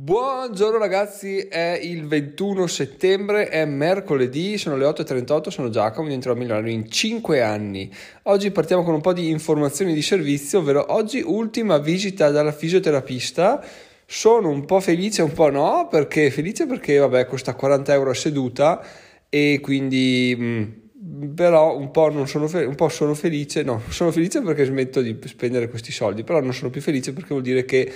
Buongiorno ragazzi, è il 21 settembre, è mercoledì, sono le 8.38, sono Giacomo, diventerò Milano in 5 anni. Oggi partiamo con un po' di informazioni di servizio, ovvero oggi ultima visita dalla fisioterapista. Sono un po' felice, un po' no, perché felice perché vabbè costa 40 euro a seduta e quindi... Mh, però un po', non sono fe- un po' sono felice, no, sono felice perché smetto di spendere questi soldi, però non sono più felice perché vuol dire che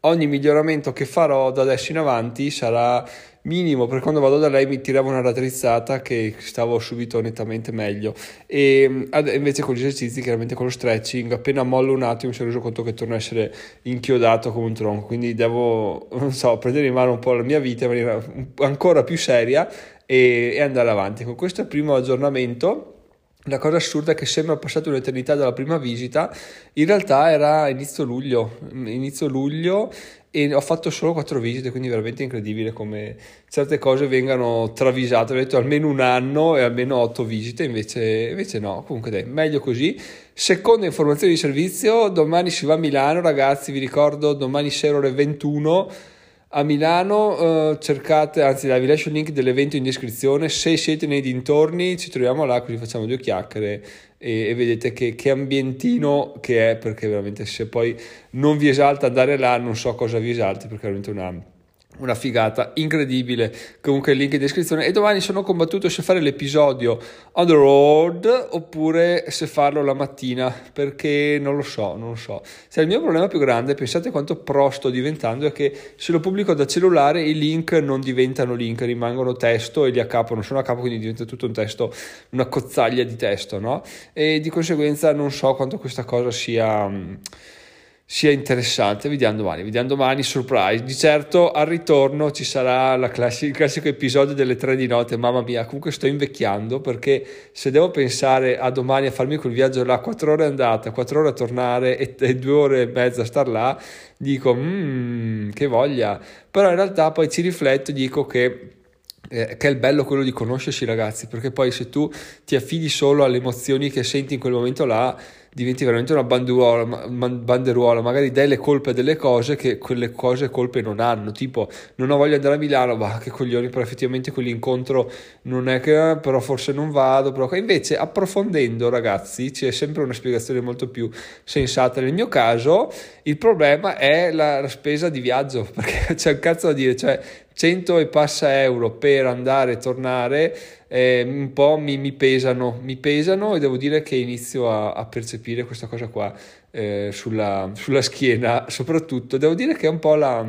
ogni miglioramento che farò da adesso in avanti sarà minimo. Perché quando vado da lei mi tirava una raddrizzata che stavo subito nettamente meglio. E invece con gli esercizi chiaramente con lo stretching appena mollo un attimo mi sono reso conto che torno a essere inchiodato come un tronco. Quindi devo non so prendere in mano un po' la mia vita in maniera ancora più seria e, e andare avanti. Con questo primo aggiornamento la cosa assurda è che sembra passata un'eternità dalla prima visita, in realtà era inizio luglio, inizio luglio e ho fatto solo quattro visite, quindi veramente incredibile come certe cose vengano travisate. Ho detto almeno un anno e almeno otto visite, invece, invece no, comunque dai, meglio così. Seconda informazione di servizio, domani si va a Milano, ragazzi, vi ricordo, domani sera ore 21 a Milano eh, cercate, anzi vi lascio il link dell'evento in descrizione, se siete nei dintorni ci troviamo là così facciamo due chiacchiere e, e vedete che, che, ambientino che è perché veramente se poi non vi esalta andare là non so cosa vi esalti perché è veramente una una figata incredibile. Comunque il link in descrizione. E domani sono combattuto se fare l'episodio on the road oppure se farlo la mattina perché non lo so, non lo so. Se il mio problema più grande, pensate quanto pro sto diventando, è che se lo pubblico da cellulare i link non diventano link, rimangono testo e li a capo non sono a capo, quindi diventa tutto un testo, una cozzaglia di testo, no? E di conseguenza non so quanto questa cosa sia sia interessante. Vediamo domani, vediamo domani, surprise. Di certo al ritorno ci sarà classica, il classico episodio delle tre di notte. Mamma mia, comunque sto invecchiando perché se devo pensare a domani a farmi quel viaggio là, quattro ore andata, quattro ore a tornare e, e due ore e mezza a star là, dico, mmm, che voglia. Però in realtà poi ci rifletto e dico che eh, che è il bello quello di conoscersi ragazzi perché poi se tu ti affidi solo alle emozioni che senti in quel momento là diventi veramente una banderuola, banderuola, magari dai le colpe delle cose che quelle cose colpe non hanno, tipo non ho voglia di andare a Milano, ma che coglioni, però effettivamente quell'incontro non è che, eh, però forse non vado, però invece approfondendo ragazzi c'è sempre una spiegazione molto più sensata, nel mio caso. Il problema è la, la spesa di viaggio, perché c'è un cazzo da dire, cioè 100 e passa euro per andare e tornare eh, un po' mi, mi, pesano, mi pesano e devo dire che inizio a, a percepire questa cosa qua eh, sulla, sulla, schiena, soprattutto. Devo dire che è un po' la,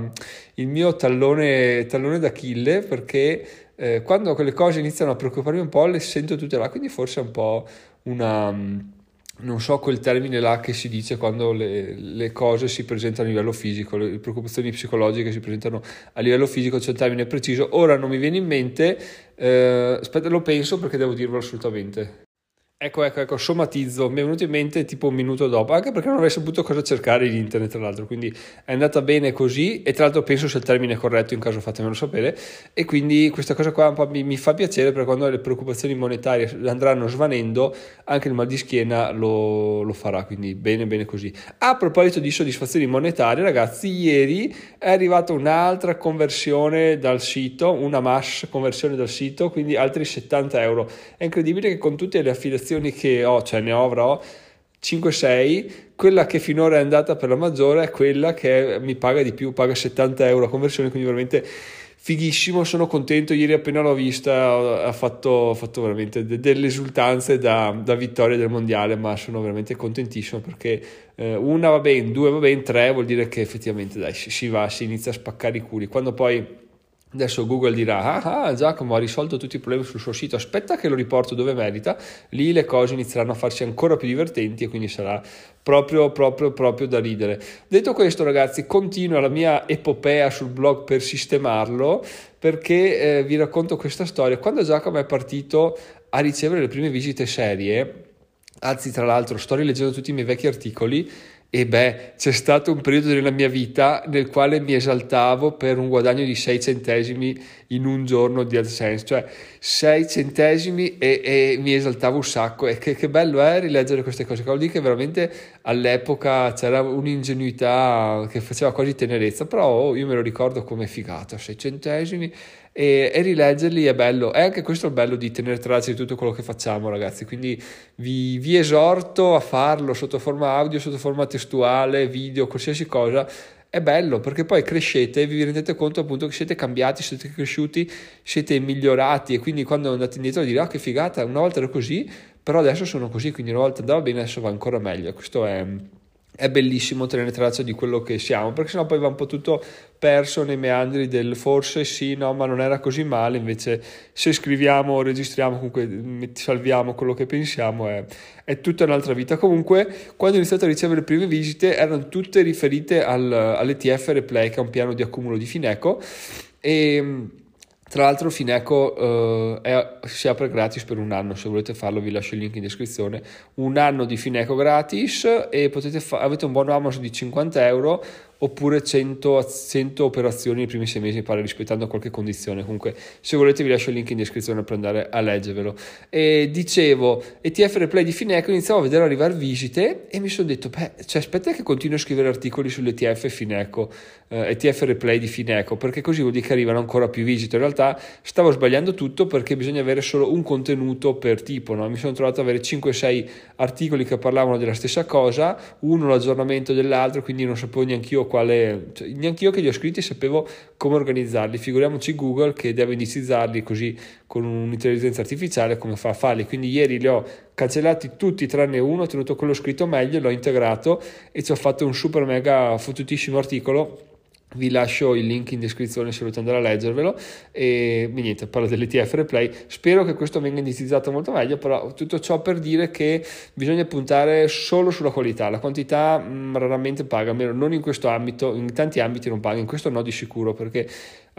il mio tallone, tallone d'Achille perché eh, quando quelle cose iniziano a preoccuparmi un po' le sento tutte là, quindi forse è un po' una non so quel termine là che si dice quando le, le, cose si presentano a livello fisico, le preoccupazioni psicologiche si presentano a livello fisico, c'è un termine preciso, ora non mi viene in mente, eh, aspetta lo penso perché devo dirvelo assolutamente. Ecco, ecco, ecco, somatizzo, mi è venuto in mente tipo un minuto dopo, anche perché non avrei saputo cosa cercare in internet, tra l'altro, quindi è andata bene così e tra l'altro penso sia il termine corretto, in caso fatemelo sapere, e quindi questa cosa qua mi, mi fa piacere perché quando le preoccupazioni monetarie andranno svanendo, anche il mal di schiena lo, lo farà, quindi bene, bene così. A proposito di soddisfazioni monetarie, ragazzi, ieri è arrivata un'altra conversione dal sito, una MASH conversione dal sito, quindi altri 70 euro. È incredibile che con tutte le affiliazioni applicazioni che ho, cioè ne avrò 5-6, quella che finora è andata per la maggiore è quella che mi paga di più, paga 70 euro a conversione, quindi veramente fighissimo, sono contento, ieri appena l'ho vista ha fatto, fatto veramente de- delle esultanze da, da, vittoria del mondiale, ma sono veramente contentissimo perché eh, una va bene, due va bene, tre vuol dire che effettivamente dai, si va, si inizia a spaccare i culi, quando poi Adesso Google dirà, ah, ah, Giacomo ha risolto tutti i problemi sul suo sito, aspetta che lo riporto dove merita, lì le cose inizieranno a farsi ancora più divertenti e quindi sarà proprio, proprio, proprio da ridere. Detto questo ragazzi, continua la mia epopea sul blog per sistemarlo perché eh, vi racconto questa storia. Quando Giacomo è partito a ricevere le prime visite serie, anzi tra l'altro sto rileggendo tutti i miei vecchi articoli, e beh, c'è stato un periodo della mia vita nel quale mi esaltavo per un guadagno di 6 centesimi in un giorno di AdSense, cioè 6 centesimi e, e mi esaltavo un sacco. E che, che, bello è rileggere queste cose, vuol dire che veramente all'epoca c'era un'ingenuità che faceva quasi tenerezza, però io me lo ricordo come figata, 6 centesimi e, e, rileggerli è bello. E anche questo è il bello di tenere traccia di tutto quello che facciamo, ragazzi. Quindi vi, vi esorto a farlo sotto forma audio, sotto forma testuale, video, qualsiasi cosa è bello perché poi crescete e vi rendete conto appunto che siete cambiati, siete cresciuti, siete migliorati e quindi quando andate indietro dire ah che figata, una volta ero così, però adesso sono così, quindi una volta andava bene, adesso va ancora meglio. Questo è è bellissimo tenere traccia di quello che siamo, perché sennò poi va un po' tutto perso nei meandri del forse sì, no, ma non era così male, invece se scriviamo, registriamo, comunque salviamo quello che pensiamo, è, è tutta un'altra vita. Comunque, quando ho iniziato a ricevere le prime visite, erano tutte riferite al, all'ETF Replay, che è un piano di accumulo di Fineco, e tra l'altro Fineco uh, è, si apre gratis per un anno, se volete farlo vi lascio il link in descrizione, un anno di Fineco gratis e fa- avete un buono Amazon di 50 euro oppure 100, 100 operazioni nei primi sei mesi, pare rispettando qualche condizione. Comunque, se volete, vi lascio il link in descrizione per andare a leggervelo. E dicevo, ETF Replay di Fineco, iniziavo a vedere arrivare visite e mi sono detto, beh, cioè, aspetta che continuo a scrivere articoli sull'ETF Fineco, eh, ETF Replay di Fineco, perché così vuol dire che arrivano ancora più visite. In realtà stavo sbagliando tutto perché bisogna avere solo un contenuto per tipo. No? Mi sono trovato ad avere 5-6 articoli che parlavano della stessa cosa, uno l'aggiornamento dell'altro, quindi non sapevo neanche io quale, cioè, neanche io che li ho scritti sapevo come organizzarli, figuriamoci Google che deve indicizzarli così con un'intelligenza artificiale come fa a farli, quindi ieri li ho cancellati tutti tranne uno, ho tenuto quello scritto meglio, l'ho integrato e ci ho fatto un super mega fottutissimo articolo vi lascio il link in descrizione se volete andare a leggervelo. E niente, parlo dell'ETF replay. Spero che questo venga indicizzato molto meglio però tutto ciò per dire che bisogna puntare solo sulla qualità. La quantità mh, mm, raramente paga almeno non in questo ambito in tanti ambiti non paga in questo no di sicuro perché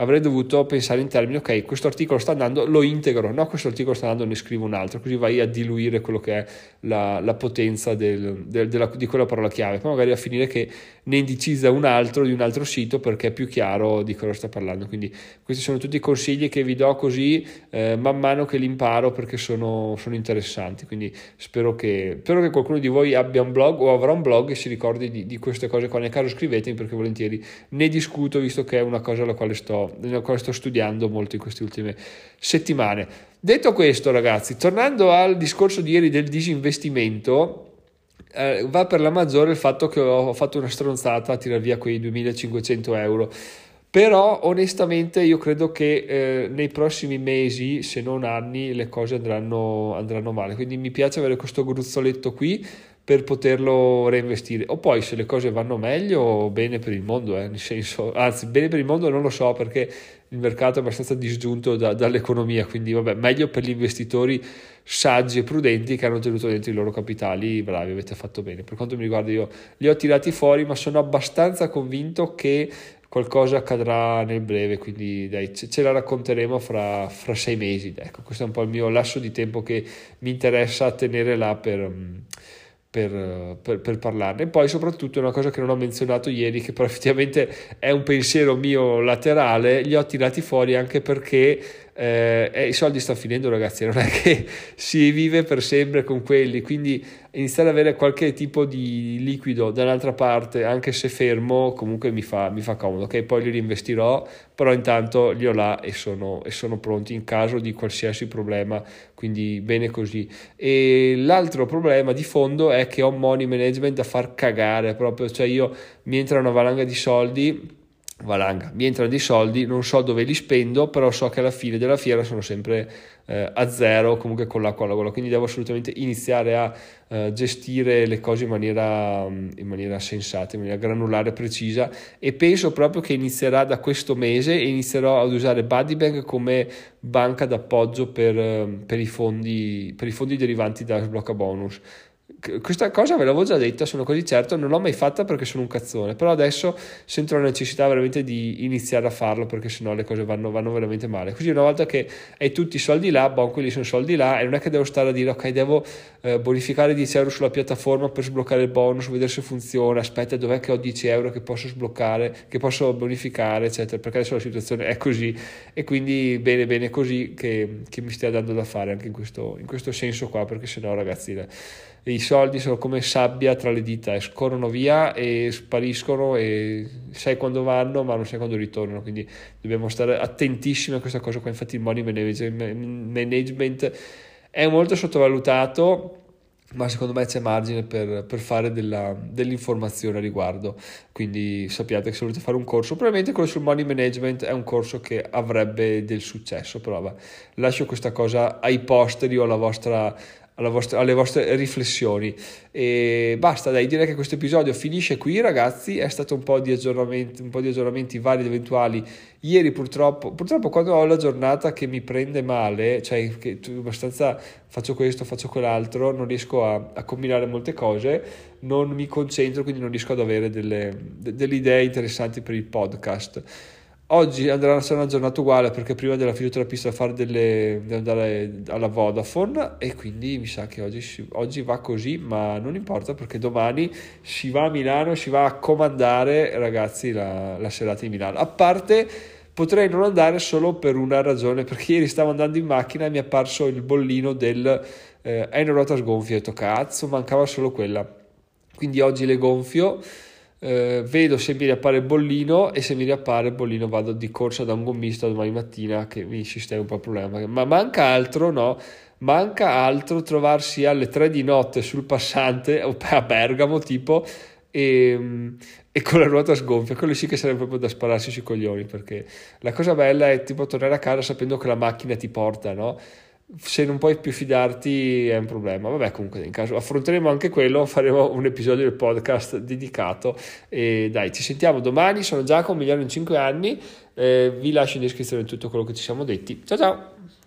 avrei dovuto pensare in termini, ok, questo articolo sta andando, lo integro, no, questo articolo sta andando, ne scrivo un altro, così vai a diluire quello che è la, la potenza del, del, della, di quella parola chiave, poi magari a finire che ne indicizza un altro di un altro sito perché è più chiaro di cosa sta parlando, quindi questi sono tutti i consigli che vi do così eh, man mano che li imparo perché sono, sono interessanti, quindi spero che, spero che, qualcuno di voi abbia un blog o avrà un blog e si ricordi di, di queste cose qua, nel caso scrivetemi perché volentieri ne discuto visto che è una cosa alla quale sto nella quale sto studiando molto in queste ultime settimane. Detto questo, ragazzi, tornando al discorso di ieri del disinvestimento, eh, va per la maggiore il fatto che ho fatto una stronzata a tirare via quei 2500 euro. Però onestamente io credo che eh, nei prossimi mesi, se non anni, le cose andranno, andranno male. Quindi mi piace avere questo gruzzoletto qui per poterlo reinvestire. O poi se le cose vanno meglio, bene per il mondo, eh, nel senso, anzi, bene per il mondo non lo so perché il mercato è abbastanza disgiunto da, dall'economia, quindi vabbè, meglio per gli investitori saggi e prudenti che hanno tenuto dentro i loro capitali, bravi, avete fatto bene. Per quanto mi riguarda io li ho tirati fuori, ma sono abbastanza convinto che qualcosa accadrà nel breve, quindi dai, ce la racconteremo fra, fra sei mesi. Ecco, questo è un po' il mio lasso di tempo che mi interessa tenere là per per, per, per, parlarne. E poi soprattutto una cosa che non ho menzionato ieri, che però effettivamente è un pensiero mio laterale, li ho tirati fuori anche perché eh, eh, i soldi stanno finendo ragazzi, non è che si vive per sempre con quelli, quindi iniziare ad avere qualche tipo di liquido dall'altra parte, anche se fermo, comunque mi fa, mi fa comodo, ok? Poi li reinvestirò, però intanto li ho là e sono, e sono pronti in caso di qualsiasi problema, quindi bene così. E l'altro problema di fondo è che ho money management da far cagare proprio, cioè io mi entra una valanga di soldi valanga. Mi entrano dei soldi, non so dove li spendo, però so che alla fine della fiera sono sempre eh, a zero, comunque con l'acqua alla gola. Quindi devo assolutamente iniziare a eh, gestire le cose in maniera, in maniera sensata, in maniera granulare, precisa. E penso proprio che inizierà da questo mese e inizierò ad usare Buddybank come banca d'appoggio per, per, i, fondi, per i fondi derivanti da sblocca bonus questa cosa ve l'avevo già detta, sono così certo, non l'ho mai fatta perché sono un cazzone, però adesso sento la necessità veramente di iniziare a farlo perché sennò le cose vanno, vanno veramente male. Così una volta che hai tutti i soldi là, bon, quelli sono soldi là e non è che devo stare a dire ok, devo eh, bonificare 10 euro sulla piattaforma per sbloccare il bonus, vedere se funziona, aspetta dov'è che ho 10 euro che posso sbloccare, che posso bonificare, eccetera, perché adesso la situazione è così e quindi bene bene così che, che mi stia dando da fare anche in questo, in questo senso qua, perché sennò ragazzi i soldi sono come sabbia tra le dita scorrono via e spariscono e sai quando vanno ma non sai quando ritornano quindi dobbiamo stare attentissimi a questa cosa qua infatti il money management è molto sottovalutato ma secondo me c'è margine per, per fare della, dell'informazione a riguardo. Quindi sappiate che se volete fare un corso, probabilmente quello sul money management è un corso che avrebbe del successo, però vabbè, lascio questa cosa ai posteri o alla vostra vostra, alle vostre riflessioni. E basta, dai, direi che questo episodio finisce qui, ragazzi. È stato un po' di aggiornamenti, un po' di aggiornamenti vari ed eventuali. Ieri, purtroppo, purtroppo, quando ho la giornata che mi prende male, cioè che abbastanza faccio questo, faccio quell'altro, non riesco a, a combinare molte cose, non mi concentro, quindi non riesco ad avere delle, delle idee interessanti per il podcast. Oggi andrà a essere una giornata uguale perché prima della fisioterapista fare delle, andare alla Vodafone e quindi mi sa che oggi, oggi, va così, ma non importa perché domani si va a Milano, si va a comandare ragazzi la, la serata di Milano. A parte potrei non andare solo per una ragione, perché ieri stavo andando in macchina e mi è apparso il bollino del eh, è una ruota sgonfia, ho detto cazzo, mancava solo quella. Quindi oggi le gonfio eh, vedo se mi riappare il bollino e se mi riappare il bollino vado di corsa da un gommista domani mattina che mi sistema un po' il problema. Ma manca altro, no? Manca altro trovarsi alle 3 di notte sul passante a Bergamo tipo e, e, con la ruota sgonfia, quello sì che sarebbe proprio da spararsi sui coglioni perché la cosa bella è tipo tornare a casa sapendo che la macchina ti porta, no? Se non puoi più fidarti è un problema. Vabbè, comunque in caso affronteremo anche quello, faremo un episodio del podcast dedicato e dai, ci sentiamo domani, sono Giacomo, migliore in 5 anni, eh, vi lascio in descrizione tutto quello che ci siamo detti. Ciao ciao!